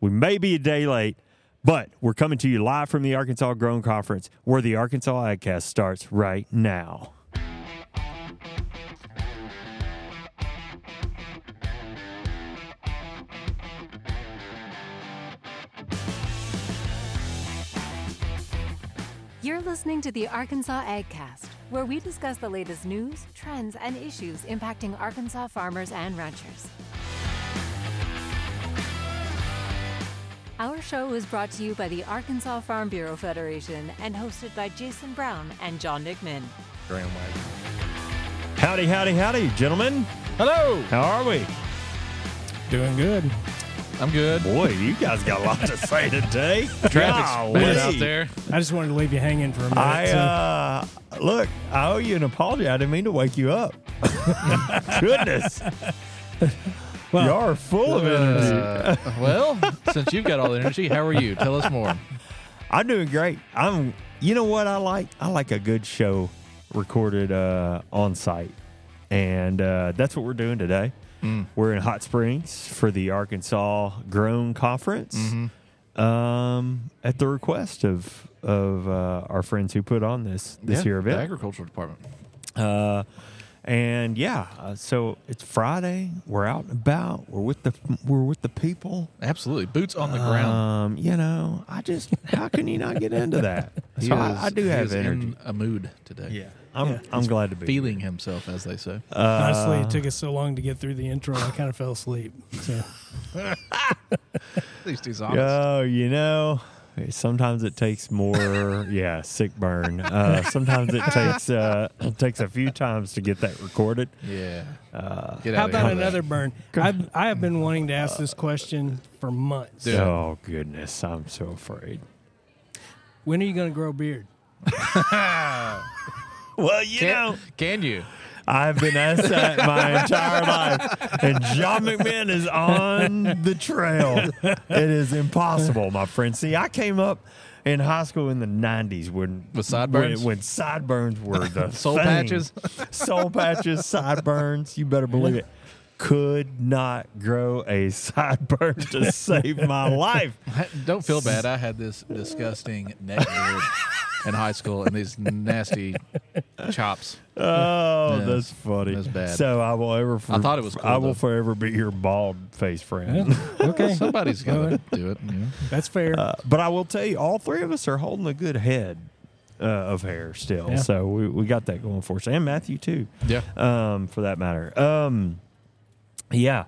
We may be a day late, but we're coming to you live from the Arkansas Grown Conference, where the Arkansas AgCast starts right now. You're listening to the Arkansas AgCast, where we discuss the latest news, trends, and issues impacting Arkansas farmers and ranchers. Our show is brought to you by the Arkansas Farm Bureau Federation and hosted by Jason Brown and John Nickman. Grand. Howdy, howdy, howdy, gentlemen. Hello. How are we? Doing good. I'm good. Boy, you guys got a lot to say today. Traffic's Golly. bad out there. I just wanted to leave you hanging for a minute. I so- uh, look. I owe you an apology. I didn't mean to wake you up. Goodness, well, you're full of energy. Uh, well, since you've got all the energy, how are you? Tell us more. I'm doing great. I'm. You know what I like? I like a good show recorded uh, on site, and uh, that's what we're doing today. We're in Hot Springs for the Arkansas Grown Conference, um, at the request of of uh, our friends who put on this this Yeah, year the event. agricultural department. Uh, and yeah, uh, so it's Friday. We're out and about. We're with the we're with the people. Absolutely, boots on the ground. Um, you know, I just how can you not get into that? So is- I, I do have energy. in a mood today. Yeah, I'm Yeah. I'm glad to be feeling himself, as they say. Uh, honestly, it took us so long to get through the intro. I kind of fell asleep. So At least he's honest. Oh, you know, sometimes it takes more. yeah, sick burn. Uh, sometimes it takes uh, it takes a few times to get that recorded. Yeah. Uh, how about of here. another burn? I've, I have been wanting to ask this question for months. Dude. Oh goodness, I'm so afraid. When are you going to grow a beard? Well, you know. Can, can you? I've been asked that my entire life, and John McMahon is on the trail. It is impossible, my friend. See, I came up in high school in the '90s when With sideburns? when, when sideburns were the Soul thing. patches? soul patches, sideburns. You better believe it. Could not grow a sideburn to save my life. Don't feel bad. I had this disgusting neck beard in high school and these nasty chops. Oh, Yeah, that's funny. that's bad. So I will ever. I thought it was cool, I will though. forever be your bald face friend. Okay, Somebody's got to do it. You know? that's fair. Uh, but I will tell you, all three of us are holding a good head uh, of hair still. Yeah. So we, we got that going for us, and Matthew too, Yeah. um, for that matter. Um, yeah.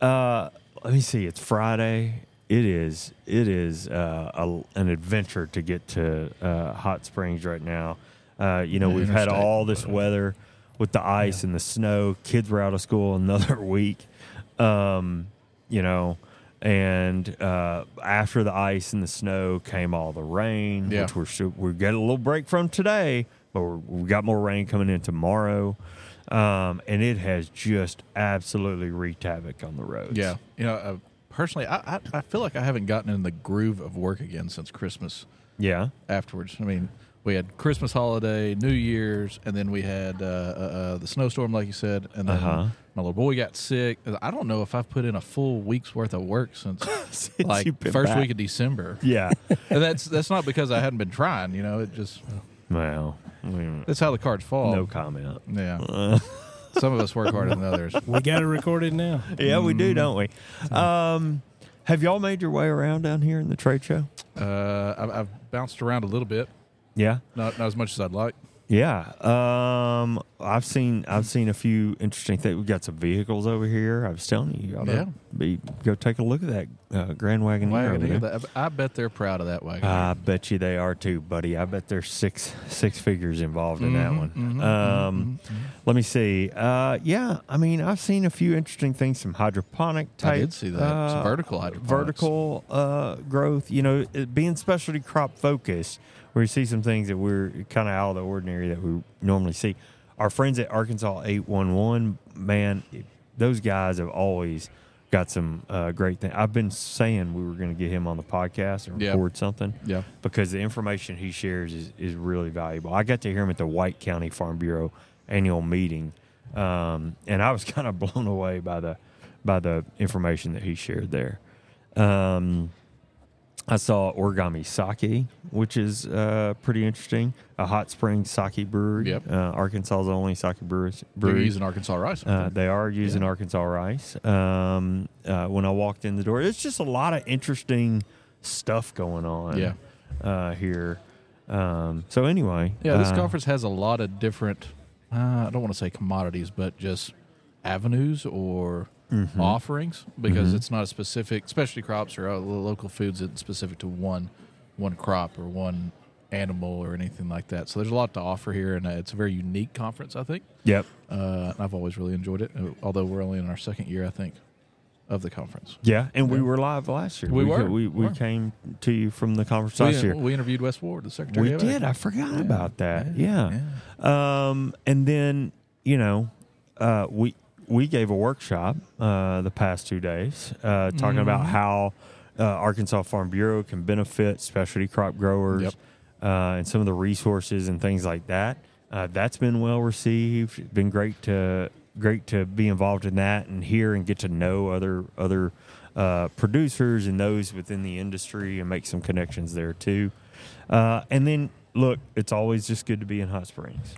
Uh, let me see. It's Friday. It is. It is uh, a, an adventure to get to uh, Hot Springs right now. Uh, you know, Yeah, we've had all this weather with the ice and the snow. Kids were out of school another week. Um, you know, and uh, after the ice and the snow came all the rain, Yeah. which we're we get a little break from today, but we're, we got more rain coming in tomorrow. Um, and it has just absolutely wreaked havoc on the roads. Yeah. You know, uh, personally, I, I, I feel like I haven't gotten in the groove of work again since Christmas Yeah. afterwards. I mean, we had Christmas holiday, New Year's, and then we had uh, uh, uh, the snowstorm, like you said, and then Uh-huh. my little boy got sick. I don't know if I've put in a full week's worth of work since, Since like first back. week of December. Yeah. and that's that's not because I hadn't been trying. You know, it just well, that's how the cards fall. no comment. Yeah, some of us work harder than others. we got it recorded now. yeah, we do, don't we? Um, have y'all made your way around down here in the trade show? Uh, I've, I've bounced around a little bit, Yeah. not not as much as I'd like. Yeah, um, I've seen I've seen a few interesting things. We've got some vehicles over here. I was telling you, you ought Yeah. be go take a look at that uh, Grand Wagoneer. Wagoneer, that- I bet they're proud of that wagon. I bet you they are too, buddy. I bet there's six six figures involved in that Mhm, one. mhm, um, mhm, mhm. Let me see. Uh, yeah, I mean, I've seen a few interesting things. Some hydroponic type. I did see that. Uh, vertical hydroponics. vertical uh, growth. You know, it being specialty crop focused, you see some things that we're kind of out of the ordinary that we normally see. Our friends at Arkansas Eight One One, man, those guys have always got some uh, great things. I've been saying we were going to get him on the podcast and Yeah. record something Yeah. because the information he shares is, is really valuable. I got to hear him at the White County Farm Bureau annual meeting, um, and I was kind of blown away by the by the information that he shared there. Um, I saw Origami Sake, which is uh, pretty interesting. A hot spring sake brewery. Yep. Uh, Arkansas's only sake brewery. They're using Arkansas rice. Uh, they are using Yeah. Arkansas rice. Um, uh, when I walked in the door, it's just a lot of interesting stuff going on. Yeah. Uh, here. Um, so anyway, Yeah, this uh, conference has a lot of different. Uh, I don't want to say commodities, but just avenues or Mm-hmm. offerings because it's not a specific specialty crops or uh, local foods that's specific to one one crop or one animal or anything like that. So there's a lot to offer here, and uh, it's a very unique conference. I think. Yep. Uh, I've always really enjoyed it, uh, although we're only in our second year, I think, of the conference. Yeah, and we were live last year. We were. We, we Were. came to you from the conference We, last year. we interviewed Wes Ward, the secretary. We did. I forgot Yeah. about that. Yeah. Um, and then you know, uh, we we gave a workshop uh, the past two days uh, talking about Mm-hmm. how uh, Arkansas Farm Bureau can benefit specialty crop growers Yep. uh, and some of the resources and things like that. Uh, that's been well received. It's been great to great to be involved in that and hear and get to know other other uh, producers and those within the industry and make some connections there too. Uh, and then look, it's always just good to be in Hot Springs.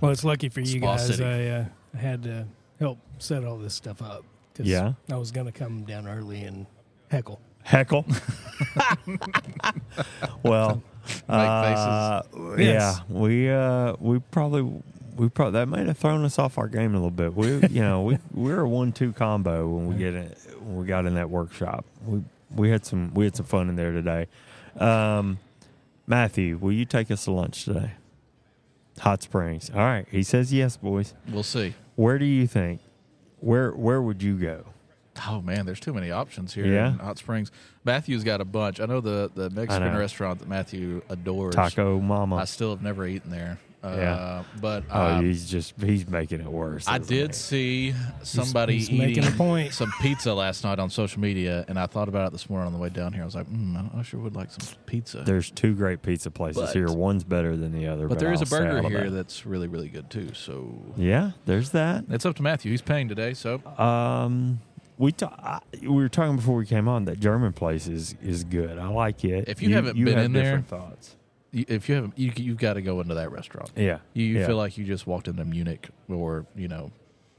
Well, it's lucky for you Spa guys. City. I uh, had to help set all this stuff up. 'cause Yeah. I was going to come down early and heckle. Heckle. well, uh, Yes. yeah, we uh, we probably we probably that might have thrown us off our game a little bit. We you know we we were a one two combo when we get it when we got in that workshop. We we had some we had some fun in there today. Um, Matthew, will you take us to lunch today? Hot Springs. All right. He says yes, boys. We'll see. Where do you think? Where where would you go? Oh man, there's too many options here Yeah. in Hot Springs. Matthew's got a bunch. I know the the Mexican restaurant that Matthew adores. Taco Mama. I still have never eaten there. Uh, Yeah. but oh, um, he's just he's making it worse. I did he? see somebody he's making eating a point. some pizza last night on social media, and I thought about it this morning on the way down here. I was like, mm, I sure would like some pizza. There's two great pizza places But- here. One's better than the other. but there is a I'll say burger here that. that's really really good too. So Yeah, there's that. it's up to Matthew. He's paying today, so Um, we ta- I, we were talking before we came on that German place is is good. I like it. If you haven't been have in there- thoughts. You- if you haven't, you, you've got to go into that restaurant. Yeah, You, you yeah. feel like you just walked into Munich, or you know,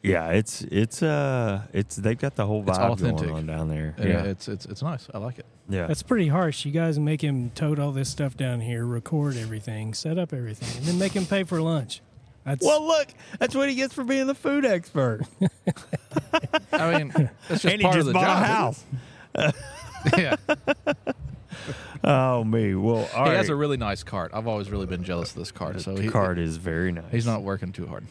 yeah. It's it's uh it's they've got the whole vibe authentic. going on down there. yeah. Yeah, it's it's it's nice. I like it. yeah. That's pretty harsh. You guys make him tote all this stuff down here, record everything, set up everything, and then make him pay for lunch. That's well, look, that's what he gets for being the food expert. I mean, that's just and he part just of the bought job. a house. yeah, Oh me. Well, all he right. has a really nice cart. I've always really been jealous of this cart. So he, card is very nice. he's not working too hard.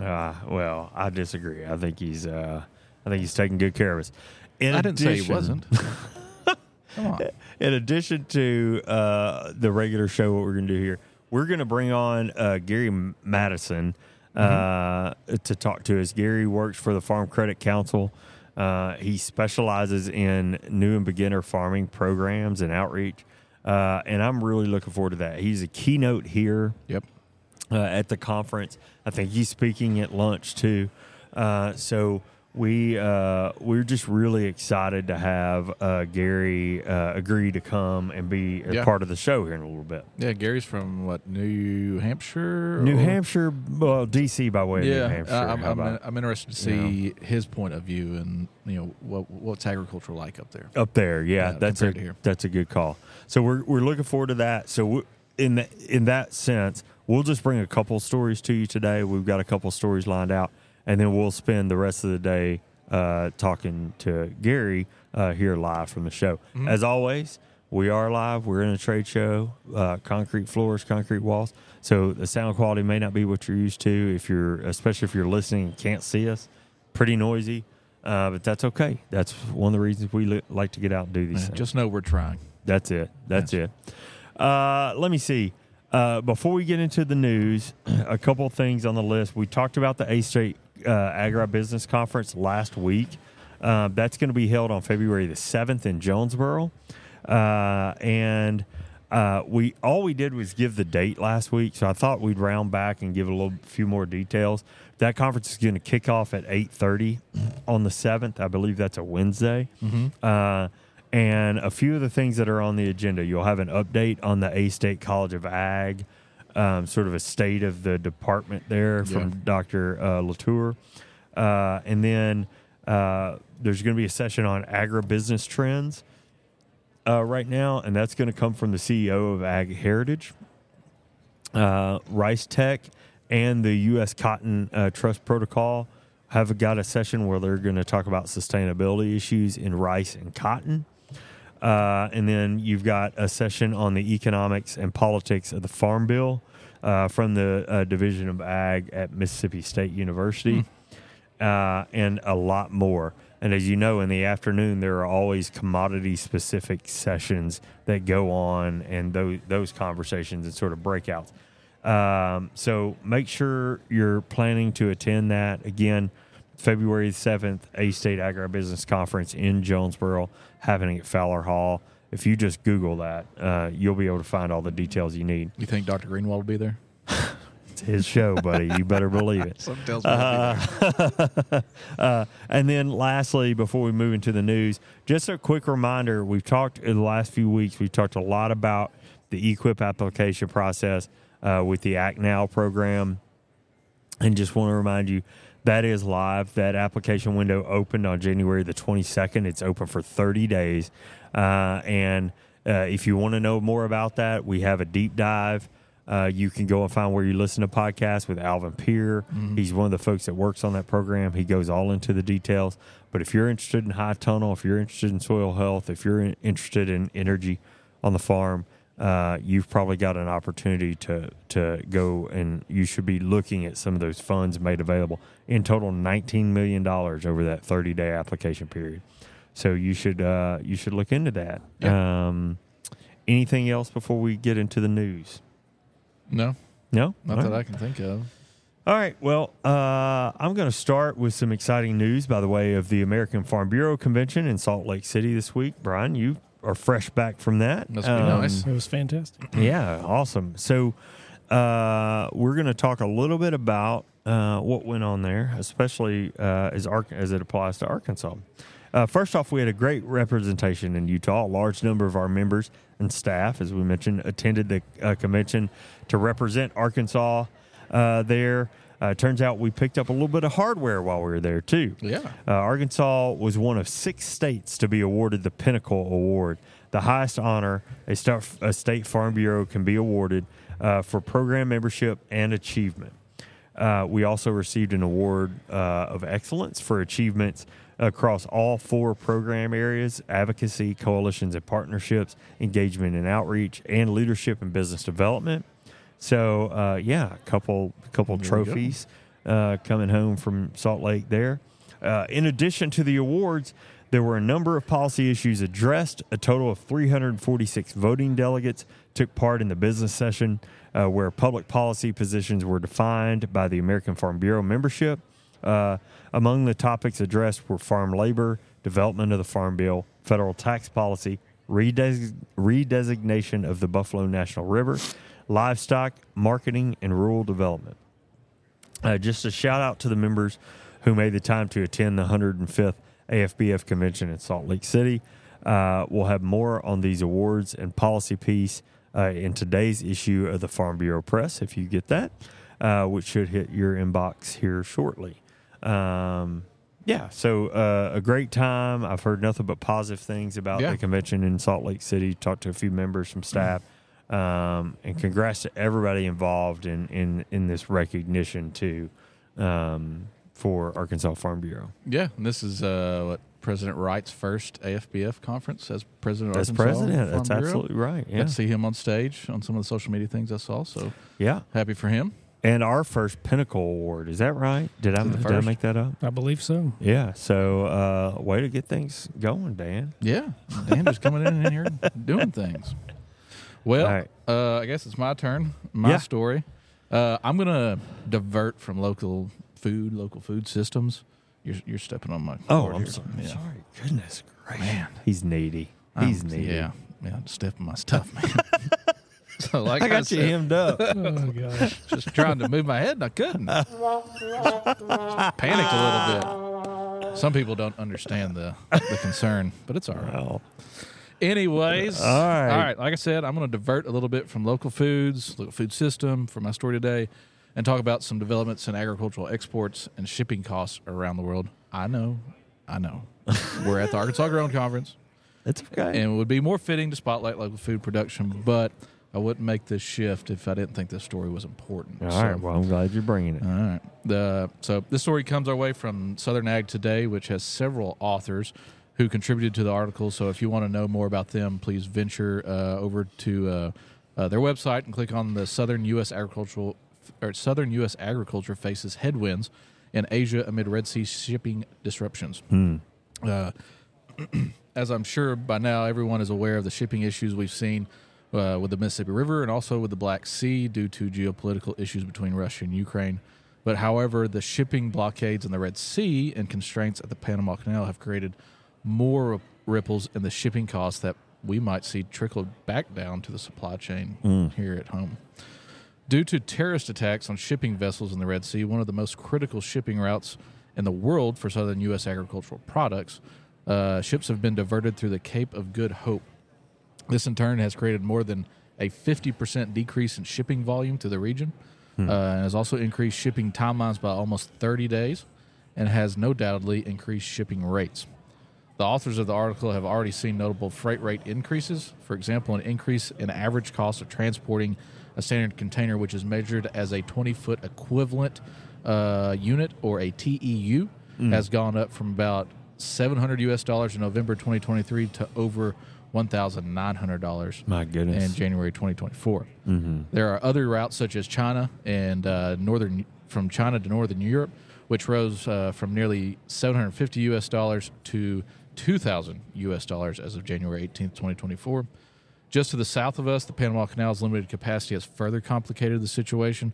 Uh, well, I disagree. I think he's uh, I think he's taking good care of us. In I didn't say he addition- wasn't. Come on. In addition to uh, the regular show, what we're going to do here, we're going to bring on uh, Gary Matteson uh, to talk to us. Gary works for the Farm Credit Council. Uh, he specializes in new and beginner farming programs and outreach. Uh, and I'm really looking forward to that. He's a keynote here Yep. uh, at the conference. I think he's speaking at lunch too. Uh, so we uh, we're just really excited to have uh, Gary uh, agree to come and be a Yeah. part of the show here in a little bit. Yeah, Gary's from what New Hampshire. New or- Hampshire, well, DC by way of Yeah, New Hampshire. I'm, I'm, about I'm interested to see his point of view and you know what what's agriculture like up there. up there? Yeah, Yeah, that's a that's a good call. So we're we're looking forward to that. So we, in the, in that sense, we'll just bring a couple stories to you today. We've got a couple stories lined out, and then we'll spend the rest of the day uh, talking to Gary uh, here live from the show. Mm-hmm. As always, we are live. We're in a trade show, uh, concrete floors, concrete walls. So the sound quality may not be what you're used to if you're, especially if you're listening and can't see us. Pretty noisy, uh, but that's okay. That's one of the reasons we li- like to get out and do these Yeah, things. just know we're trying. That's it. That's it. Uh, let me see. Uh, before we get into the news, a couple of things on the list. We talked about the A State uh, Agribusiness Conference last week. Uh, that's going to be held on February the seventh in Jonesboro, uh, and uh, we all we did was give the date last week. So I thought we'd round back and give a little few more details. That conference is going to kick off at eight thirty on the seventh. I believe that's a Wednesday. Uh, and a few of the things that are on the agenda. You'll have an update on the A State College of Ag, um, sort of a state of the department there from Yeah. Dr. Uh, Latour. Uh, and then uh, there's going to be a session on agribusiness trends uh, right now, and that's going to come from the CEO of Ag Heritage, uh, RiceTec, and the U.S. Cotton uh, Trust Protocol have got a session where they're going to talk about sustainability issues in rice and cotton. Uh, and then you've got a session on the economics and politics of the Farm Bill uh, from the uh, Division of Ag at Mississippi State University, uh, and a lot more. And as you know, in the afternoon, there are always commodity specific sessions that go on and those, those conversations and sort of breakouts. Um, so make sure you're planning to attend that. Again, February 7th, A State Agribusiness Conference in Jonesboro, happening at Fowler Hall. If you just Google that, uh, you'll be able to find all the details you need. You think Dr. Greenwald will be there? It's his show, buddy. You better believe it. Something tells me there. uh, and then lastly, before we move into the news, just a quick reminder we've talked in the last few weeks, we've talked a lot about the EQIP application process uh, with the Act Now program. And just want to remind you that is live. That application window opened on January the 22nd. It's open for 30 days. Uh, and uh, if you want to know more about that, we have a deep dive. Uh, you can go and find where you listen to podcasts with Alvin Peer. He's one of the folks that works on that program. He goes all into the details. But if you're interested in high tunnel, if you're interested in soil health, if you're in- interested in energy on the farm, uh, you've probably got an opportunity to to go and you should be looking at some of those funds made available. In total, nineteen million dollars over that thirty day application period. So you should uh, you should look into that. Um, anything else before we get into the news? No, No, not All that right. I can think of. All right. Well, uh, I'm going to start with some exciting news by the way of the American Farm Bureau Convention in Salt Lake City this week. Brian, you are fresh back from that. Must be nice. It was fantastic. Yeah, awesome. So, uh, we're going to talk a little bit about uh, what went on there, especially uh, as Ar- as it applies to Arkansas. Uh, first off, we had a great representation in Utah. A large number of our members and staff, as we mentioned, attended the uh, convention to represent Arkansas uh, there. Uh, turns out we picked up a little bit of hardware while we were there too. Yeah. Uh, Arkansas was one of six states to be awarded the Pinnacle Award, the highest honor a, a state farm bureau can be awarded uh, for program membership and achievement. Uh, we also received an award uh, of excellence for achievements across all four program areas advocacy, coalitions and partnerships, engagement and outreach, and leadership and business development. So, uh, yeah, a couple, couple There trophies uh, coming home from Salt Lake there. Uh, in addition to the awards, there were a number of policy issues addressed. A total of 346 voting delegates took part in the business session, uh, where public policy positions were defined by the American Farm Bureau membership. Uh, among the topics addressed were farm labor, development of the Farm Bill, federal tax policy, redes- redesignation of the Buffalo National River, livestock, marketing, and rural development. Uh, just a shout out to the members who made the time to attend the 105th AFBF convention in Salt Lake City. Uh, we'll have more on these awards and policy piece uh, in today's issue of the Farm Bureau Press, if you get that, uh, which should hit your inbox here shortly. Um, yeah, so uh, a great time. I've heard nothing but positive things about Yeah. the convention in Salt Lake City. Talked to a few members from staff. Um, and congrats to everybody involved in, in, in this recognition too um, for Arkansas Farm Bureau. Yeah, and this is uh, what President Wright's first AFBF conference as president. of As Arkansas president, Farm that's Bureau. absolutely right. Got Yeah, to see him on stage on some of the social media things I saw. So yeah. happy for him. And our first Pinnacle Award is that right? Did I Is it the did I make that up? I believe so. Yeah. So uh, way to get things going, Dan. Yeah, Dan just coming in and here doing things. Well, All right. uh, I guess it's my turn. My Yeah. story. Uh, I'm gonna divert from local food, local food systems. You're you're stepping on my. Oh, I'm here. sorry. Yeah. Sorry. Goodness gracious. Man. He's needy. I'm- He's needy. Yeah, yeah. I'm stepping my stuff, man. so like I I, got you said, hemmed up. Oh gosh. just trying to move my head and I couldn't. Just panicked a little bit. Some people don't understand the the concern, but it's all right. Well, Anyways, All right. all right. Like I said, I'm going to divert a little bit from local foods, local food system for my story today, and talk about some developments in agricultural exports and shipping costs around the world. I know, I know. We're at the Arkansas Growing Conference, it's okay. and it would be more fitting to spotlight local food production, but I wouldn't make this shift if I didn't think this story was important. All So- right. Well, I'm glad you're bringing it. all right. The so this story comes our way from Southern Ag Today, which has several authors who contributed to the article. So if you want to know more about them, please venture uh, over to uh, uh, their website and click on the Southern U.S. Agricultural or Southern U.S. Agriculture faces headwinds in Asia amid Red Sea shipping disruptions. Uh, as I'm sure by now everyone is aware of the shipping issues we've seen uh, with the Mississippi River and also with the Black Sea due to geopolitical issues between Russia and Ukraine. But however, the shipping blockades in the Red Sea and constraints at the Panama Canal have created more ripples in the shipping costs that we might see trickle back down to the supply chain here at home. Due to terrorist attacks on shipping vessels in the Red Sea, one of the most critical shipping routes in the world for southern U.S. agricultural products, uh, ships have been diverted through the Cape of Good Hope. This, in turn, has created more than a 50% decrease in shipping volume to the region, uh, and has also increased shipping timelines by almost 30 days, and has no doubtedly increased shipping rates. The authors of the article have already seen notable freight rate increases. For example, an increase in average cost of transporting a standard container, which is measured as a 20 foot equivalent uh, unit or a TEU, has gone up from about 700 US dollars in November 2023 to over $1,900 My goodness. in January 2024. There are other routes such as China and uh, northern from China to northern Europe, which rose uh, from nearly 750 U.S. dollars to 2,000 U.S. dollars as of January 18, 2024. Just to the south of us, the Panama Canal's limited capacity has further complicated the situation.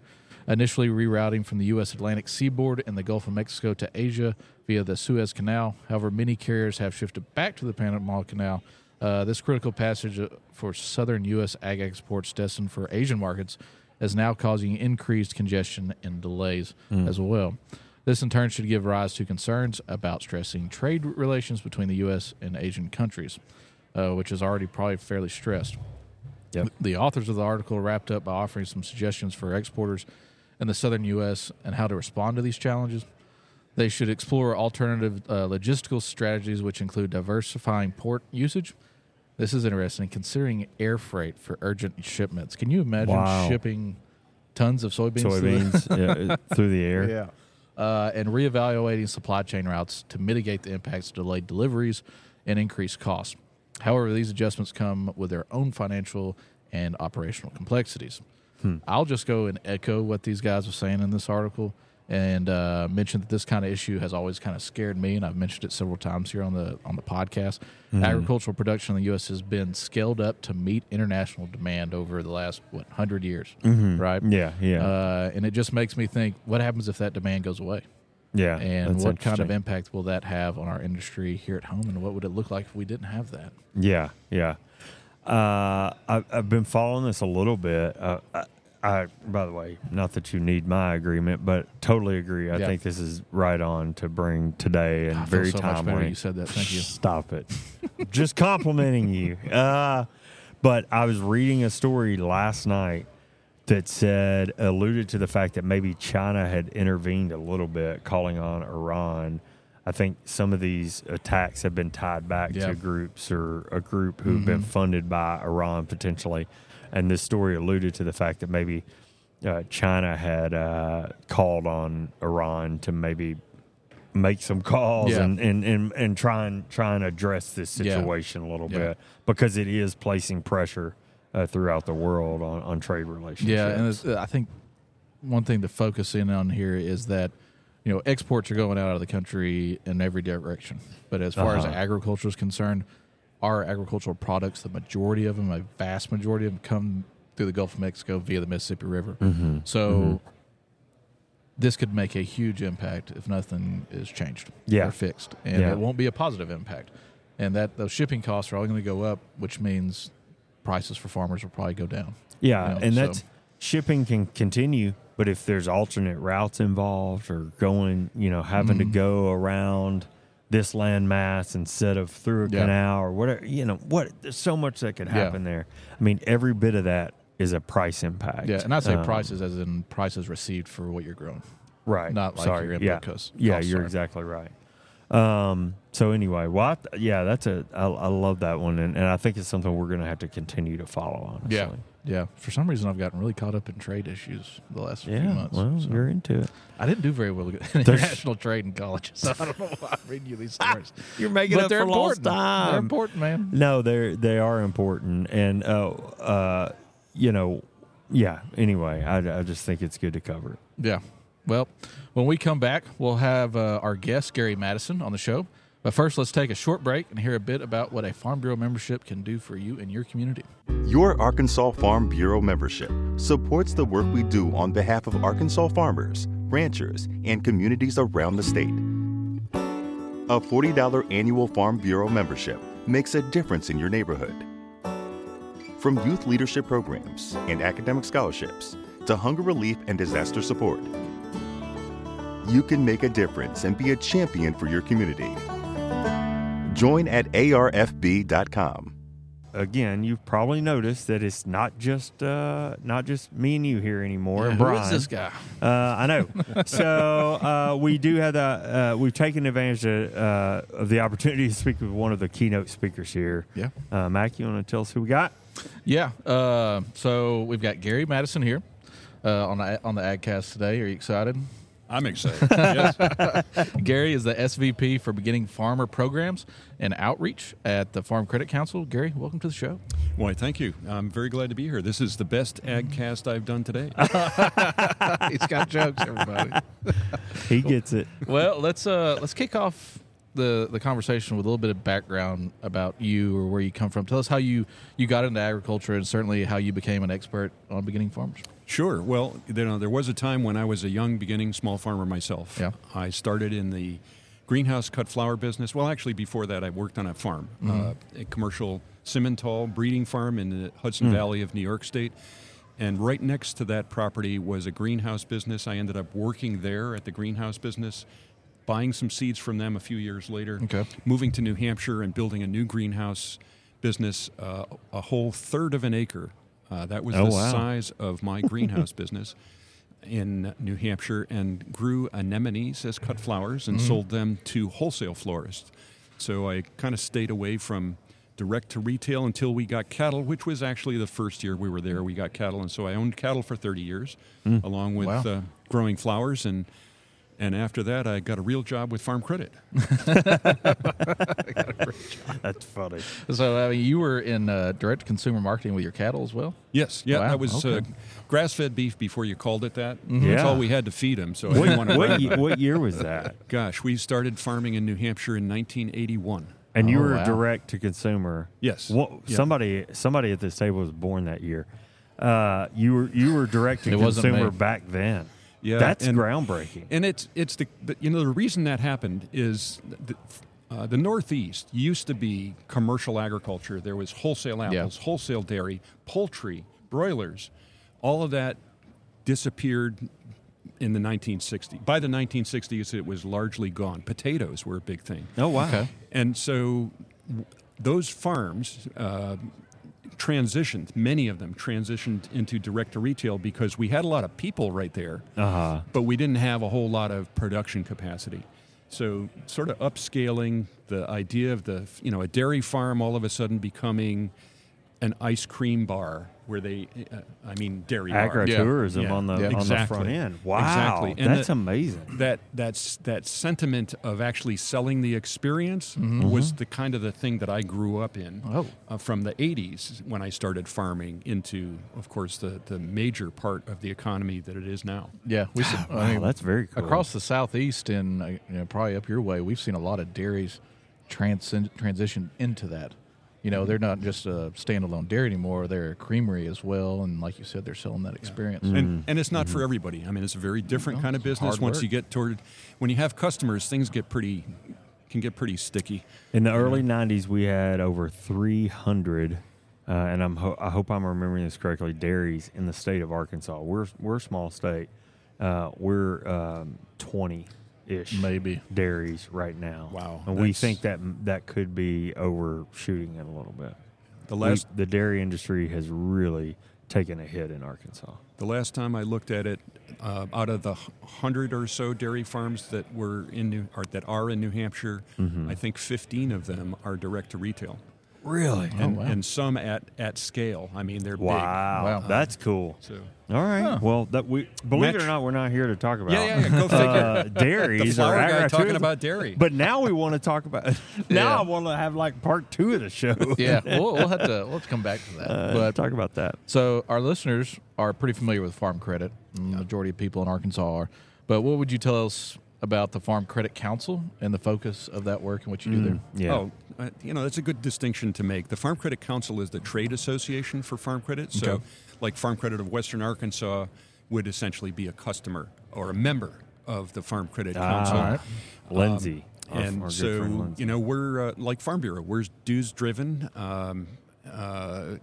Initially rerouting from the U.S. Atlantic seaboard and the Gulf of Mexico to Asia via the Suez Canal. However, many carriers have shifted back to the Panama Canal. Uh, this critical passage uh, for southern U.S. ag exports destined for Asian markets is now causing increased congestion and delays as well. This in turn should give rise to concerns about stressing trade relations between the U.S. and Asian countries, uh, which is already probably fairly stressed. Yep. The authors of the article wrapped up by offering some suggestions for exporters in the southern U.S. and how to respond to these challenges. They should explore alternative uh, logistical strategies, which include diversifying port usage. This is interesting, considering air freight for urgent shipments. Can you imagine Wow. shipping tons of soybeans? to the- Soybeans yeah, through the air. Uh, and reevaluating supply chain routes to mitigate the impacts of delayed deliveries and increased costs. However, these adjustments come with their own financial and operational complexities. I'll just go and echo what these guys are saying in this article and uh, mention that this kind of issue has always kind of scared me, and I've mentioned it several times here on the on the podcast. Agricultural production in the U.S. has been scaled up to meet international demand over the last what hundred years, right? Yeah, yeah, Uh, and it just makes me think: what happens if that demand goes away? yeah. And what kind of impact will that have on our industry here at home? And what would it look like if we didn't have that? Yeah, yeah. Uh, I, I've been following this a little bit. Uh, I, by the way, not that you need my agreement, but totally agree. I Yeah. think this is right on to bring today and very so timely. you said that. Thank you. Stop it. Just complimenting you. Uh, but I was reading a story last night that said, alluded to the fact that maybe China had intervened a little bit, calling on Iran. I think some of these attacks have been tied back Yeah. to groups or a group who've been funded by Iran potentially. And this story alluded to the fact that maybe uh, China had uh, called on Iran to maybe make some calls Yeah. and, and, and, and try and try and address this Yeah. situation a little Yeah. bit because it is placing pressure uh, throughout the world on, on trade relationships. Yeah, and I think one thing to focus in on here is that you know exports are going out of the country in every direction. But as far as Uh-huh. agriculture is concerned, our agricultural products, the majority of them, a vast majority of them, come through the Gulf of Mexico via the Mississippi River. Mm-hmm. So this could make a huge impact if nothing is changed Yeah. or fixed, and Yeah. it won't be a positive impact. And that those shipping costs are all going to go up, which means prices for farmers will probably go down. Yeah, you know, and so- that's shipping can continue, but if there's alternate routes involved or going, you know, having Mm-hmm. to go around this land mass instead of through a Yeah. canal or whatever. You know what? There's so much that could Yeah. happen there. I mean, every bit of that is a price impact. Yeah, and I say Um, prices as in prices received for what you're growing. right? not like sorry. your input yeah. costs- Yeah, you're sorry. exactly right. Um, so anyway, well, I yeah, that's a I, I love that one, and, and I think it's something we're going to have to continue to follow. on. Yeah, yeah. For some reason, I've gotten really caught up in trade issues the last few Yeah, months. well, so. you're into it. I didn't do very well in international trade in college, so I don't know why I'm reading you these stories. You're making but up they're for lost important. They're important, man. No, they they are important, and uh, uh, you know, yeah. Anyway, I, I just think it's good to cover it. Yeah. Well, when we come back, we'll have uh, our guest Gary Matteson on the show. But first, let's take a short break and hear a bit about what a Farm Bureau membership can do for you and your community. Your Arkansas Farm Bureau membership supports the work we do on behalf of Arkansas farmers, ranchers, and communities around the state. A $40 annual Farm Bureau membership makes a difference in your neighborhood. From youth leadership programs and academic scholarships to hunger relief and disaster support, you can make a difference and be a champion for your community. Join at arfb.com. Again, you've probably noticed that it's not just uh, not just me and you here anymore. Yeah, Brian. is this guy? Uh, I know. so uh, we do have the uh, we've taken advantage of, uh, of the opportunity to speak with one of the keynote speakers here. Yeah. Uh, Mac, you want to tell us who we got? Yeah. Uh, so we've got Gary Matteson here uh, on the on the AgCast today. Are you excited? I'm excited. yes. Gary is the SVP for Beginning Farmer Programs and Outreach at the Farm Credit Council. Gary, welcome to the show. Why, thank you. I'm very glad to be here. This is the best ag cast I've done today. He's got jokes, everybody. He gets it. well, let's uh, let's kick off the the conversation with a little bit of background about you or where you come from. Tell us how you you got into agriculture and certainly how you became an expert on beginning farmers. Sure. Well, you know, there was a time when I was a young, beginning small farmer myself. Yeah. I started in the greenhouse cut flower business. Well, actually, before that, I worked on a farm, uh, a commercial Simmental breeding farm in the Hudson Valley of New York State. And right next to that property was a greenhouse business. I ended up working there at the greenhouse business, buying some seeds from them a few years later, Okay. moving to New Hampshire and building a new greenhouse business, uh, a whole third of an acre. Uh, that was Oh, the wow. size of my greenhouse business in New Hampshire and grew anemones as cut flowers and sold them to wholesale florists. So I kind of stayed away from direct to retail until we got cattle, which was actually the first year we were there. We got cattle, and so I owned cattle for 30 years, along with Wow. uh, growing flowers and. And after that, I got a real job with Farm Credit. That's funny. So I mean, you were in uh, direct consumer marketing with your cattle as well. Yes, yeah, Wow, that was uh, grass-fed beef before you called it that. That's Yeah. all we had to feed them. So I didn't want What, to. what, ye- what year was that? Gosh, we started farming in New Hampshire in 1981. And you Oh, were wow. direct to consumer. Yes. What, Yeah. Somebody somebody at this table was born that year. Uh, you were you were direct to consumer back then. Yeah, That's and- groundbreaking. And it's it's the, the you know the reason that happened is the, uh, the Northeast used to be commercial agriculture. There was wholesale apples, wholesale dairy, poultry, broilers. All of that disappeared in the 1960s. By the 1960s, it was largely gone. Potatoes were a big thing. oh wow. Okay. And so those farms uh, transitioned, many of them transitioned into direct to retail because we had a lot of people right there, Uh-huh. but we didn't have a whole lot of production capacity. So sort of upscaling the idea of the, you know, a dairy farm all of a sudden becoming an ice cream bar where they, uh, I mean, dairy bar. Agritourism Yeah. on the Yeah. on the front end. Wow, Exactly. And that's the- amazing. that that's that sentiment of actually selling the experience Mm-hmm. was the kind of the thing that I grew up in Oh. uh, from the 80s when I started farming into of course the the major part of the economy that it is now. Yeah, we. see- I mean, that's very cool. across the southeast and uh, you know, probably up your way. We've seen a lot of dairies transi- transition into that. You know, they're not just a standalone dairy anymore; they're a creamery as well. And like you said, they're selling that experience. Mm. And and it's not for everybody. I mean it's a very different No, kind of business once work. you get toward when you have customers things get pretty can get pretty sticky. In the early '90s, we had over 300, uh, and I'm ho- I hope I'm remembering this correctly. Dairies in the state of Arkansas. We're we're a small state. Uh, we're um, 20 ish Maybe. dairies right now. Wow, and we think that that could be overshooting it a little bit. The We- last the dairy industry has really taken a hit in Arkansas. the last time I looked at it, uh, out of the hundred or so dairy farms that were in New or that are in New Hampshire, I think fifteen of them are direct to retail, Really? and, wow. and some at at scale. I mean, they're Wow, Wow. that's cool. So All right. Well, that we believe it or not, we're not here to talk about yeah, yeah, yeah, go figure. uh, the dairies or flower guy talking about dairy. But now we want to talk about. now Yeah. I want to have like part two of the show. Yeah, we'll, we'll have to we'll have to come back to that. Uh, but talk about that. So our listeners are pretty familiar with Farm Credit. The majority of people in Arkansas are. But what would you tell us about the Farm Credit Council and the focus of that work and what you do there? Yeah. Oh, uh, you know, that's a good distinction to make. The Farm Credit Council is the trade association for farm credit. So, Okay. like Farm Credit of Western Arkansas would essentially be a customer or a member of the Farm Credit Council. Ah, Lindsay. our- and our so, Lindsay. you know, we're uh, like Farm Bureau, we're dues driven. Um, uh,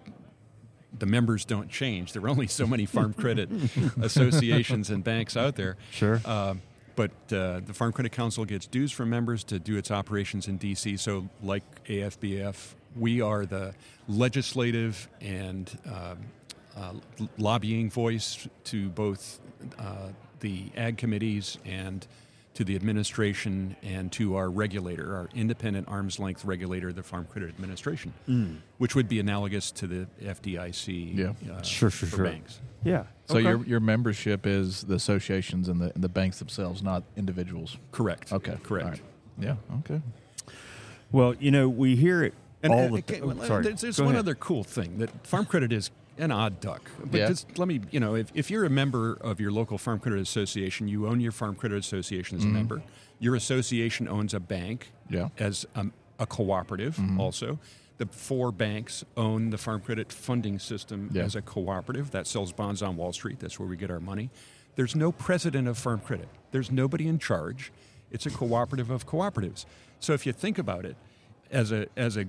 the members don't change. There are only so many farm credit associations and banks out there. Sure. Um, but uh, the Farm Credit Council gets dues from members to do its operations in D.C. So, like AFBF, we are the legislative and um uh, lobbying voice to both uh, the ag committees and to the administration and to our regulator, our independent arm's length regulator, the Farm Credit Administration, which would be analogous to the FDIC Yeah. uh, Sure, sure, for sure. banks. yeah. So Okay. your your membership is the associations and the and the banks themselves, not individuals. Correct. Okay, Correct. All right. Yeah. Okay. well, you know, we hear it And, all and- the okay, time. well, sorry. There's, there's one ahead. other cool thing that farm credit is an odd duck. But Yeah. just let me, you know, if, if you're a member of your local farm credit association, you own your farm credit association as a member. Your association owns a bank Mm-hmm. Yeah. Mm-hmm. as um, a cooperative also. The four banks own the farm credit funding system Yeah. as a cooperative that sells bonds on Wall Street. That's where we get our money. There's no president of farm credit. There's nobody in charge. It's a cooperative of cooperatives. So if you think about it, as a as a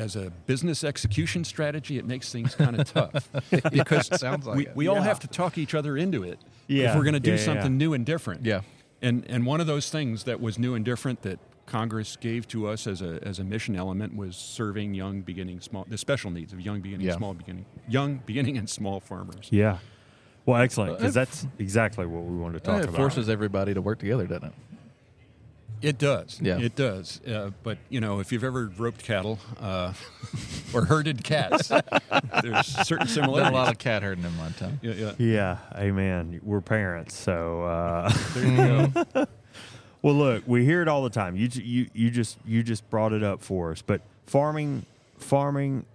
as a business execution strategy, it makes things kind of tough because Sounds like we, it. we all have to talk each other into it Yeah. if we're going to do Yeah, yeah, something yeah. new and different. Yeah. And and one of those things that was new and different that Congress gave to us as a as a mission element was serving young beginning small the special needs of young beginning Yeah. small beginning young beginning and small farmers. Yeah. Well, excellent, because Uh, that's exactly what we wanted to talk it about. forces everybody to work together, doesn't it? It does. Yeah. It does. Uh, but you know, if you've ever roped cattle uh, or herded cats, there's certain Done similarities. a lot of cat herding in my time. yeah, yeah. Yeah, amen. We're parents, so uh, There you go. well. Look, we hear it all the time. You you you just you just brought it up for us. But farming, farming,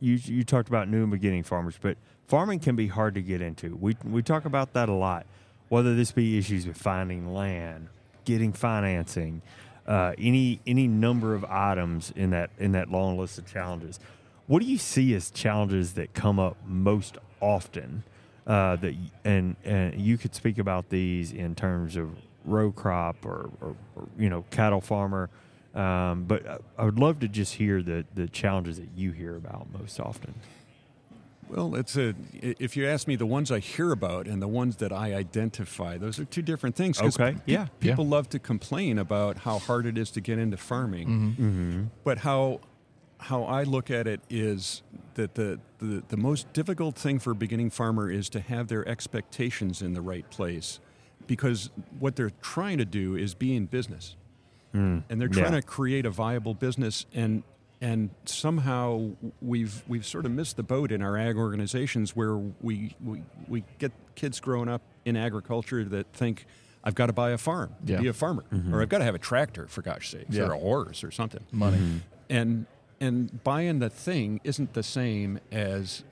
you you talked about new and beginning farmers, but farming can be hard to get into. We we talk about that a lot. Whether this be issues with finding land, getting financing, uh, any any number of items in that in that long list of challenges. What do you see as challenges that come up most often? Uh, that and and you could speak about these in terms of row crop or, or, or you know cattle farmer. Um, but I- I would love to just hear the the challenges that you hear about most often. Well, it's a. If you ask me, the ones I hear about and the ones that I identify, those are two different things. Okay, pe- yeah. People love to complain about how hard it is to get into farming, Mm-hmm. but how how I look at it is that the, the the most difficult thing for a beginning farmer is to have their expectations in the right place, because what they're trying to do is be in business and they're trying yeah. to create a viable business and and somehow we've we've sort of missed the boat in our ag organizations where we we, we get kids growing up in agriculture that think I've got to buy a farm to Yeah. be a farmer mm-hmm. or I've got to have a tractor for gosh sakes Yeah. or a horse or something Money. Mm-hmm. and and buying the thing isn't the same as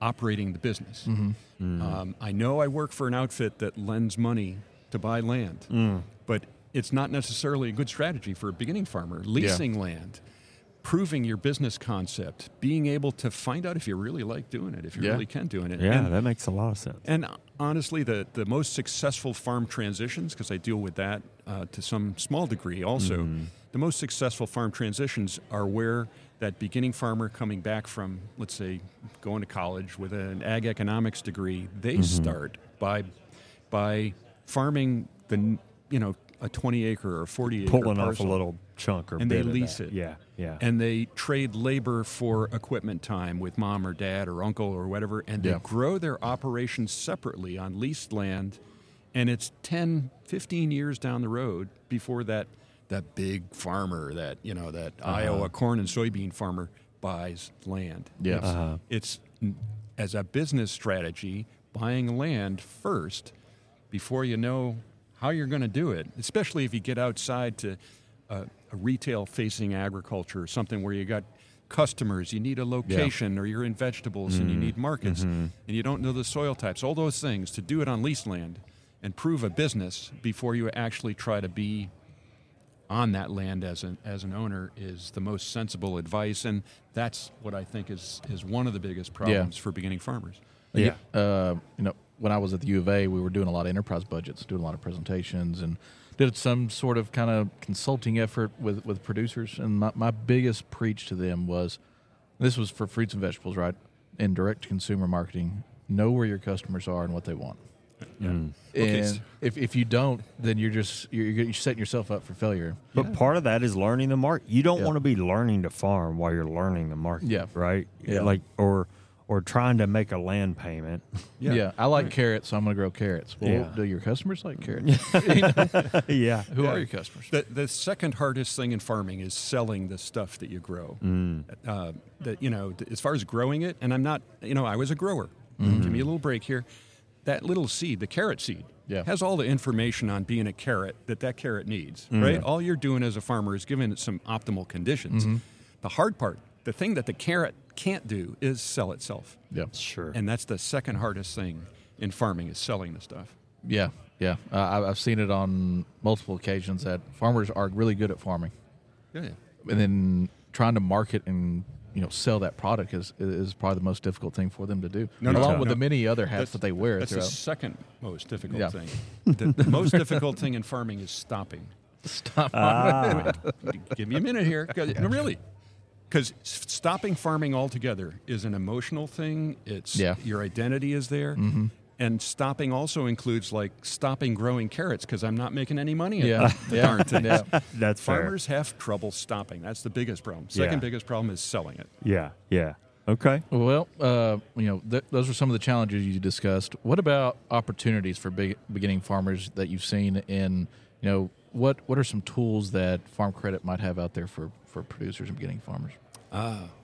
operating the business. Mm-hmm. Mm. Um, I know I work for an outfit that lends money to buy land, mm. but it's not necessarily a good strategy for a beginning farmer. Leasing land, proving your business concept, being able to find out if you really like doing it, if you Yeah. really can doing it. Yeah, And- that makes a lot of sense. and honestly, the, the most successful farm transitions, because I deal with that uh, to some small degree also, the most successful farm transitions are where that beginning farmer coming back from, let's say, going to college with an ag economics degree, they start by by farming the you know a 20 acre or 40 acre Pulling off a little chunk or and they lease it. Yeah, yeah. and they trade labor for equipment time with mom or dad or uncle or whatever, and they Yeah. grow their operations separately on leased land. And it's 10, 15 years down the road before that that big farmer, that you know, that Uh-huh. Iowa corn and soybean farmer buys land. Yeah. It's, Uh-huh. it's as a business strategy, buying land first before you know how you're going to do it, especially if you get outside to uh, retail facing agriculture, something where you got customers, you need a location, or you're in vegetables and you mm-hmm. need markets, mm-hmm. and you don't know the soil types, all those things to do it on leased land and prove a business before you actually try to be on that land as an as an owner is the most sensible advice, and that's what I think is is one of the biggest problems for beginning farmers. Uh, yeah. uh, you know, when I was at the U of A, we were doing a lot of enterprise budgets, doing a lot of presentations, and did some sort of kind of consulting effort with, with producers. And my, my biggest preach to them was this was for fruits and vegetables, right? In direct consumer marketing, know where your customers are and what they want. Okay, mm. And s- if, if you don't, then you're just you're, you're setting yourself up for failure. But part of that is learning the market. You don't Yeah. want to be learning to farm while you're learning the market. Yeah. Right. Yeah. Like or or trying to make a land payment. Yeah, I like carrots, so I'm going to grow carrots. Well, Yeah. do your customers like carrots? yeah. Who Yeah. are your customers? The, the second hardest thing in farming is selling the stuff that you grow. Mm. Uh, that you know, as far as growing it, and I'm not, you know, I was a grower. Mm-hmm. Give me a little break here. That little seed, the carrot seed, Yeah. has all the information on being a carrot that that carrot needs. Mm. Right. All you're doing as a farmer is giving it some optimal conditions. Mm-hmm. The hard part, the thing that the carrot can't do, is sell itself. Yeah. Sure. And that's the second hardest thing in farming is selling the stuff. Yeah, yeah. Uh, I- I've seen it on multiple occasions that farmers are really good at farming, Yeah. and then trying to market and you know sell that product is is probably the most difficult thing for them to do, No, no, along no, with no. the many other hats That's- that they wear That's the second most difficult Yeah. thing. The, the most difficult thing in farming is stopping. Stop. Ah. Give me a minute here. 'cause- No, really. Because stopping farming altogether is an emotional thing. It's Yeah. Mm-hmm. your identity is there. And stopping also includes like stopping growing carrots because I'm not making any money Yeah, the yeah, darn things. yeah. That's fair. Farmers have trouble stopping. That's the biggest problem. Second Yeah. biggest problem is selling it. Yeah. Yeah. Okay. Well, uh, you know, th- those are some of the challenges you discussed. What about opportunities for big, beginning farmers that you've seen? In you know, what what are some tools that Farm Credit might have out there for for producers and beginning farmers?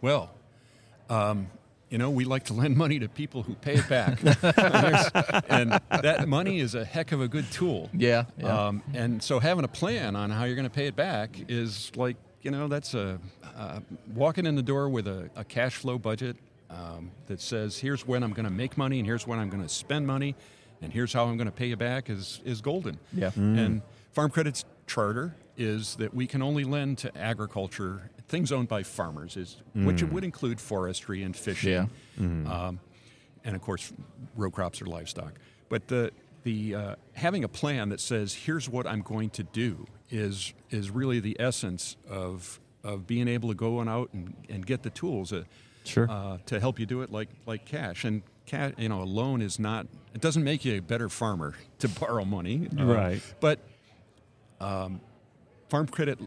Well, um, you know, we like to lend money to people who pay it back. And that money is a heck of a good tool. Yeah, yeah. Um, and so having a plan on how you're going to pay it back is like, you know, that's a uh, walking in the door with a, a cash flow budget um, that says, here's when I'm going to make money and here's when I'm going to spend money and here's how I'm going to pay you back is, is golden. Yeah. And Farm Credit's charter is that we can only lend to agriculture, things owned by farmers, is which would include forestry and fishing, Yeah. um, and of course, row crops or livestock. But the the uh, having a plan that says here's what I'm going to do is is really the essence of of being able to go on out and, and get the tools uh, Sure. uh, to help you do it like like cash and cash you know a loan is not it doesn't make you a better farmer to borrow money Right. but um, farm credit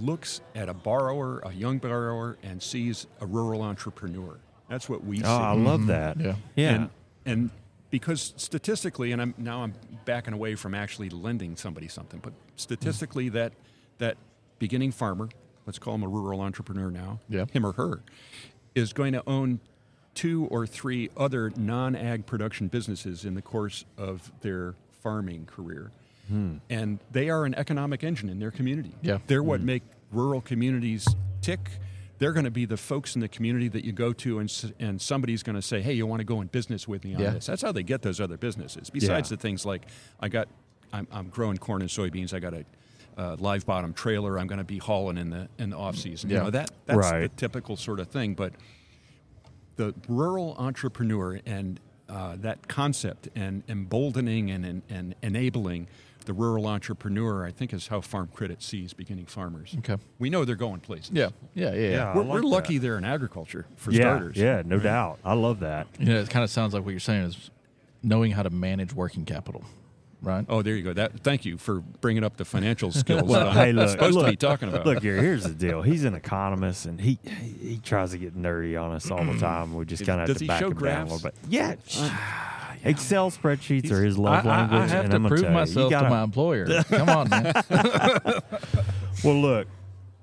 looks at a borrower a young borrower and sees a rural entrepreneur that's what we oh, see Oh, I love mm-hmm. that. Yeah. Yeah. and, and because statistically, and I'm now I'm backing away from actually lending somebody something, but statistically, mm. that that beginning farmer, let's call him a rural entrepreneur now, Yeah. him or her, is going to own two or three other non-ag production businesses in the course of their farming career. And they are an economic engine in their community. Yeah. They're what make rural communities tick. They're going to be the folks in the community that you go to, and, and somebody's going to say, Hey, you want to go in business with me on Yeah. this? That's how they get those other businesses. Besides Yeah. the things like, I got, I'm, I'm growing corn and soybeans, I got a uh, live bottom trailer I'm going to be hauling in the, in the off season. Yeah. You know, that, that's the typical sort of thing. But the rural entrepreneur and uh, that concept and emboldening and, and, and enabling the rural entrepreneur, I think, is how Farm Credit sees beginning farmers. Okay. We know they're going places. Yeah, yeah, yeah, yeah. Yeah. We're, like we're lucky they're in agriculture for yeah. starters. Yeah. No doubt. I love that. You know, it kind of sounds like what you're saying is knowing how to manage working capital, right? Oh, there you go. That. Thank you for bringing up the financial skills Well, that hey, I'm look, supposed look, to be talking about. Look here, here's the deal. He's an economist, and he he, he tries to get nerdy on us all the time. We just kind of have does to he back show him down a graphs? little bit. Yeah. Uh, Excel spreadsheets are his love I- language. I have and to I'm gonna prove tell you, you myself gotta- my employer. Come on, man. Well, look,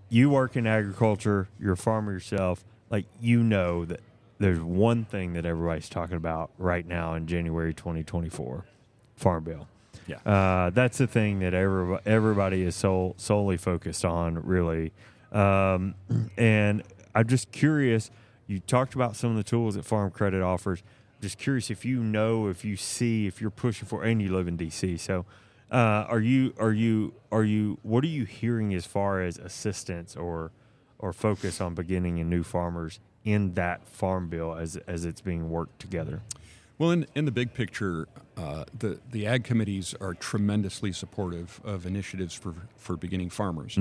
you work in agriculture, you're a farmer yourself. Like, you know that there's one thing that everybody's talking about right now in January 2024 Farm Bill. Yeah. Uh, that's the thing that every, everybody is sol- solely focused on, really. Um, and I'm just curious. You talked about some of the tools that Farm Credit offers. Just curious if you know, if you see, if you're pushing for, and you live in DC. So, uh, are you, are you, are you, what are you hearing as far as assistance or, or focus on beginning and new farmers in that farm bill as, as it's being worked together? Well, in, in the big picture, uh, the, the ag committees are tremendously supportive of initiatives for, for beginning farmers.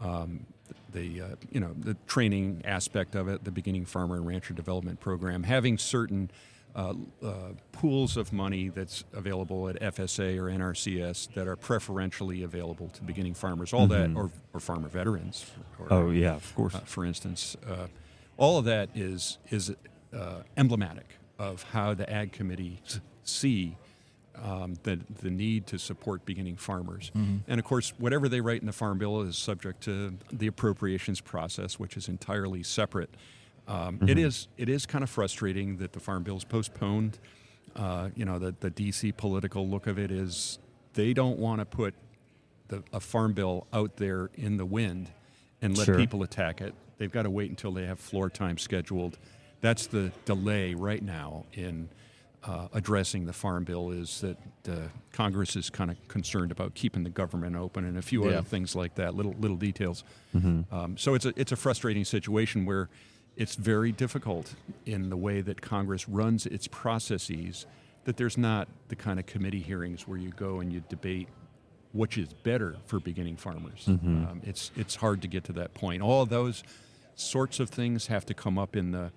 Um, the, uh, you know, the training aspect of it, the beginning farmer and rancher development program, having certain uh, uh, pools of money that's available at FSA or NRCS that are preferentially available to beginning farmers, all that, or, or farmer veterans. Or, Oh, yeah, of course. uh, for instance. Uh, all of that is is uh, emblematic of how the ag committees see um, the the need to support beginning farmers. And of course, whatever they write in the farm bill is subject to the appropriations process, which is entirely separate. Um, it is it is kind of frustrating that the farm bill is postponed. Uh, you know, the the DC political look of it is they don't want to put the, a farm bill out there in the wind and let Sure. people attack it. They've got to wait until they have floor time scheduled. That's the delay right now in uh, addressing the farm bill is that uh, Congress is kind of concerned about keeping the government open and a few Yeah. other things like that, little little details. Um, so it's a it's a frustrating situation where it's very difficult in the way that Congress runs its processes. That there's not the kind of committee hearings where you go and you debate which is better for beginning farmers. Um, it's it's hard to get to that point. All those sorts of things have to come up in the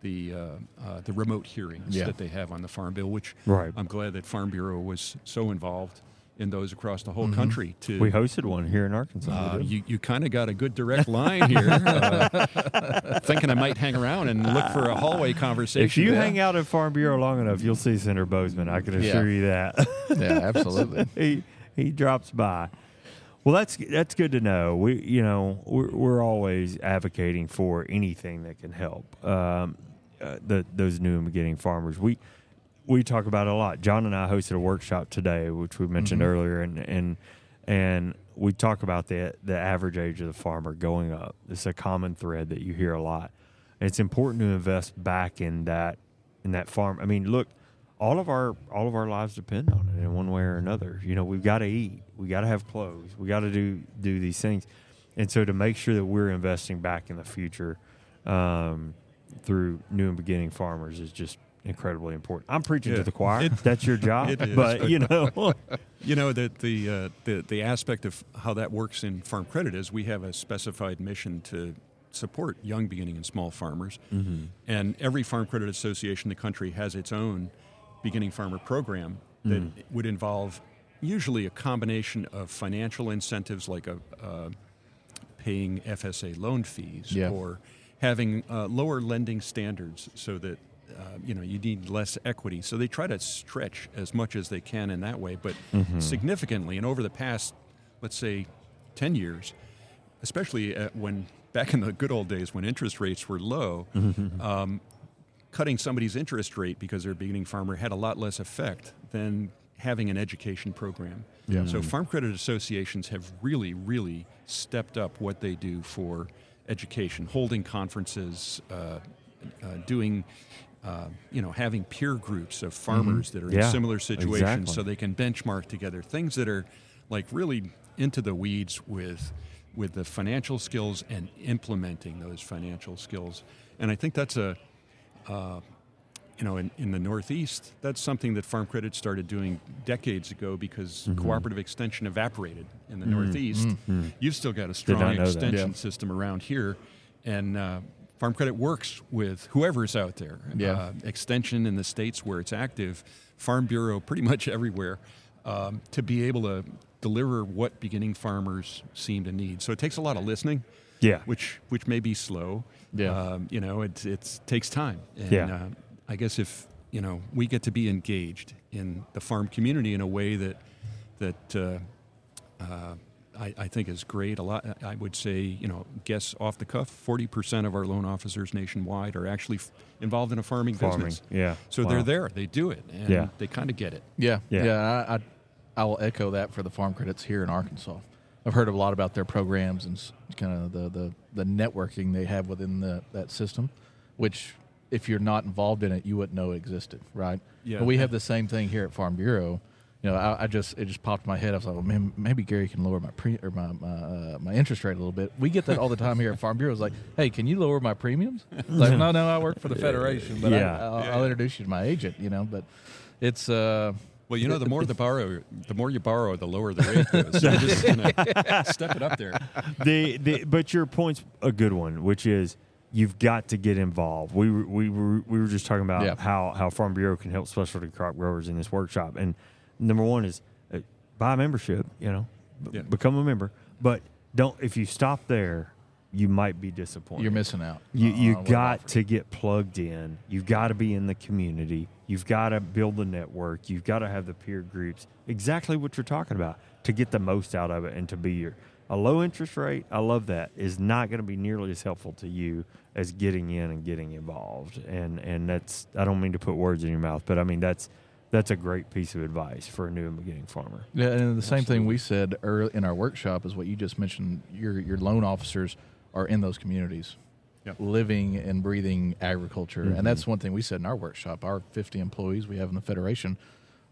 the uh, uh, the remote hearings Yeah. that they have on the farm bill. Which Right. I'm glad that Farm Bureau was so involved in those across the whole country. To We hosted one here in Arkansas. uh, you you kind of got a good direct line here. uh, thinking I might hang around and look for a hallway conversation. If you hang out at Farm Bureau long enough, you'll see Senator Boozman. I can assure Yeah. you that. Yeah, absolutely. he he drops by. Well, that's that's good to know. We you know we're we're always advocating for anything that can help um, uh, the those new and beginning farmers. We we talk about it a lot. John and I hosted a workshop today, which we mentioned earlier, and and and we talk about the the average age of the farmer going up. It's a common thread that you hear a lot. And it's important to invest back in that in that farm. I mean, look, all of our all of our lives depend on it in one way or another. You know, we've got to eat, we got to have clothes, we got to do do these things, and so to make sure that we're investing back in the future um, through new and beginning farmers is just incredibly important. I'm preaching Yeah. to the choir. It- That's your job, it is, but you know, You know that the, uh, the the aspect of how that works in Farm Credit is we have a specified mission to support young, beginning, and small farmers, and every Farm Credit Association in the country has its own beginning farmer program that would involve usually a combination of financial incentives like a uh, paying FSA loan fees Yeah. or having uh, lower lending standards so that uh, you know you need less equity. So they try to stretch as much as they can in that way, but significantly. And over the past, let's say, ten years, especially uh when back in the good old days when interest rates were low, um, cutting somebody's interest rate because they're a beginning farmer had a lot less effect than having an education program. So farm credit associations have really, really stepped up what they do for education, holding conferences, uh, uh, doing. Uh, you know, having peer groups of farmers that are in similar situations exactly. so they can benchmark together things that are like really into the weeds with with the financial skills and implementing those financial skills. And I think that's a uh, you know, in, in the Northeast, that's something that Farm Credit started doing decades ago because Mm-hmm. cooperative extension evaporated in the Northeast. You've still got a strong not know that. extension Yeah. system around here, and uh, Farm Credit works with whoever's out there. Yeah. Uh, extension in the states where it's active, Farm Bureau pretty much everywhere. um, to be able to deliver what beginning farmers seem to need. So it takes a lot of listening, Yeah. which which may be slow. Yeah. um, you know, it it takes time. And, Yeah. uh, I guess if you know we get to be engaged in the farm community in a way that that uh, uh, I, I think is great. A lot, I would say, you know, guess off the cuff, forty percent of our loan officers nationwide are actually f- involved in a farming, Farming, business. yeah. So Wow. they're there. They do it, and Yeah. they kind of get it. Yeah, Yeah. yeah. I, I I will echo that for the farm credits here in Arkansas. I've heard a lot about their programs and kind of the, the the networking they have within the that system, which if you're not involved in it, you wouldn't know existed, right? Yeah. But we have the same thing here at Farm Bureau. You know, I, I just it just popped in my head. I was like, well, man, maybe Gary can lower my pre or my my, uh, my interest rate a little bit. We get that all the time here at Farm Bureau. It's like, hey, can you lower my premiums? It's like, no, no, I work for the federation, but Yeah. I, I'll, I'll introduce you to my agent. You know, but it's uh, Well, you know, the more the borrow, the more you borrow, the lower the rate goes. So just you know, step it up there. the, the but your point's a good one, which is you've got to get involved. We were, we were we were just talking about Yeah. how how Farm Bureau can help specialty crop growers in this workshop, and number one is uh, buy a membership. You know, b- Yeah. become a member, but don't if you stop there, you might be disappointed. you're missing out. You on you got to get plugged in. You've got to be in the community. You've got to build the network. You've got to have the peer groups. Exactly what you're talking about to get the most out of it and to be your a low interest rate. I love that is not going to be nearly as helpful to you as getting in and getting involved. And and that's I don't mean to put words in your mouth, but I mean that's that's a great piece of advice for a new and beginning farmer. Yeah, and the same thing we said early in our workshop is what you just mentioned. Your your loan officers are in those communities, Yep. living and breathing agriculture, and that's one thing we said in our workshop. Our 50 employees we have in the federation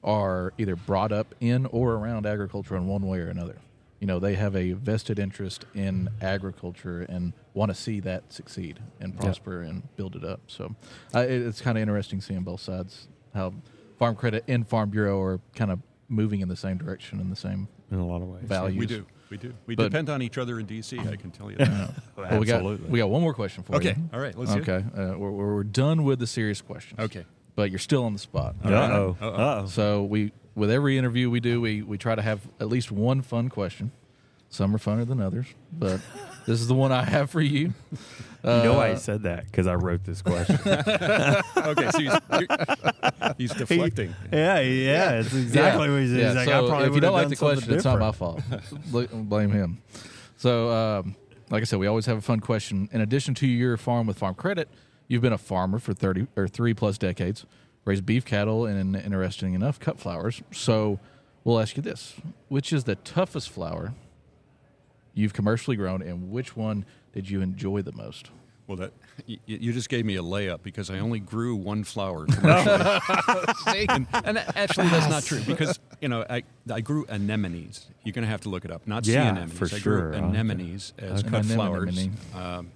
are either brought up in or around agriculture in one way or another. You know, they have a vested interest in agriculture and want to see that succeed and prosper and build it up. So, uh, it, it's kind of interesting seeing both sides how Farm Credit and Farm Bureau are kind of moving in the same direction in the same In a lot of ways. values. We do. We do. We But- depend on each other in D.C. I can tell you that. Well, we got Absolutely. we got one more question for okay. you. All right. Let's do it. Okay, uh, we're, we're we're done with the serious questions. Okay. but you're still on the spot. Uh oh. Uh-oh. Uh oh. So we with every interview we do, we we try to have at least one fun question. Some are funner than others, but this is the one I have for you. You know why Uh, I said that? Because I wrote this question. Okay. So he's, he's deflecting. yeah, yeah, it's exactly what he said. Yeah, He's like, so I probably if you don't like the question, it's not my fault. Blame him. So, um, like I said, we always have a fun question. In addition to your farm with Farm Credit, you've been a farmer for thirty or three plus decades, raised beef cattle, and interesting enough, cut flowers. So, we'll ask you this: Which is the toughest flower you've commercially grown, and which one did you enjoy the most? Well, that you, you just gave me a layup because I only grew one flower and, and actually, that's not true because you know I I grew anemones. You're going to have to look it up. Not sea Yeah, anemones. for I sure. grew Okay. anemones as Okay. cut Anemone, flowers, um,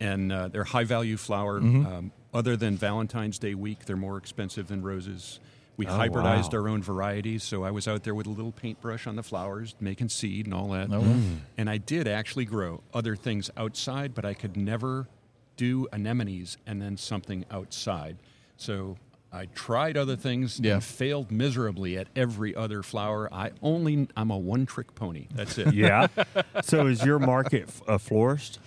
and uh, they're high value flower. Mm-hmm. Um, other than Valentine's Day week, they're more expensive than roses. We Oh, hybridized wow. our own varieties, so I was out there with a little paintbrush on the flowers, making seed and all that. Oh, wow. And I did actually grow other things outside, but I could never do anemones and then something outside. So I tried other things Yeah. and failed miserably at every other flower. I only I'm a one trick pony. That's it. Yeah. so is your market f- a florist?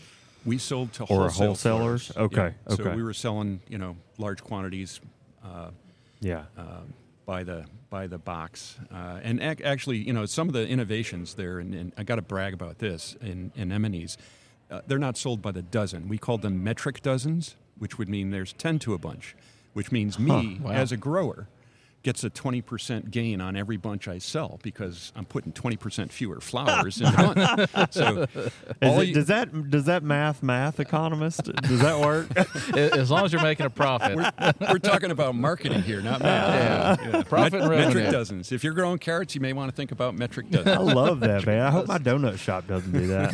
We sold to Or wholesale wholesalers? flowers. Okay, Yeah. So okay. we were selling, you know, large quantities uh, Yeah. um, by the by the box. Uh, and ac- actually, you know, some of the innovations there, and, and I got to brag about this in anemones. Uh, they're not sold by the dozen. We call them metric dozens, which would mean there's ten to a bunch, which means me wow. as a grower gets a 20% gain on every bunch I sell because I'm putting 20% fewer flowers in the bunch. So all it- you- does that does that math math economist does that work? as long as you're making a profit. we're talking about marketing here, not math. Yeah. Profit and Metric dozens. If you're growing carrots, you may want to think about metric dozens. I love that man. I hope my donut shop doesn't do that.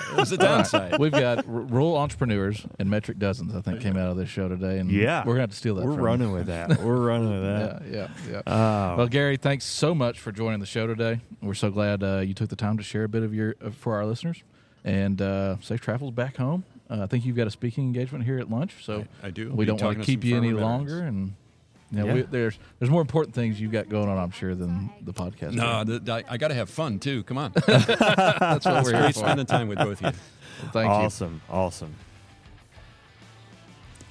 There's a downside. We've got r- rural entrepreneurs and metric dozens. I think came out of this show today, and Yeah. we're gonna have to steal that. We're from running with that. We're running with that. Yeah, yeah, yeah. Oh. Well, Gary, thanks so much for joining the show today. We're so glad uh, you took the time to share a bit of your uh, for our listeners, and uh, safe travels back home. Uh, I think you've got a speaking engagement here at lunch, so I- I do. We Be don't want to to keep you any farmer longer, veterans. and Yeah, Yeah. We, there's there's more important things you've got going on, I'm sure, than the podcast. No, the, I, I got to have fun too. Come on. that's what we're here Great for. spending time with both of you. Thank you. awesome. Awesome.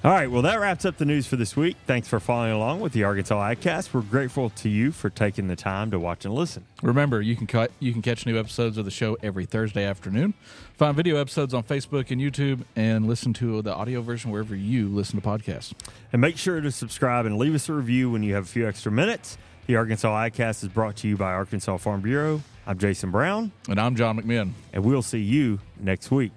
All right, well, that wraps up the news for this week. Thanks for following along with the Arkansas ICAST. We're grateful to you for taking the time to watch and listen. Remember, you can cut, you can catch new episodes of the show every Thursday afternoon. Find video episodes on Facebook and YouTube, and listen to the audio version wherever you listen to podcasts. And make sure to subscribe and leave us a review when you have a few extra minutes. The Arkansas ICAST is brought to you by Arkansas Farm Bureau. I'm Jason Brown, And I'm John McMahon. and we'll see you next week.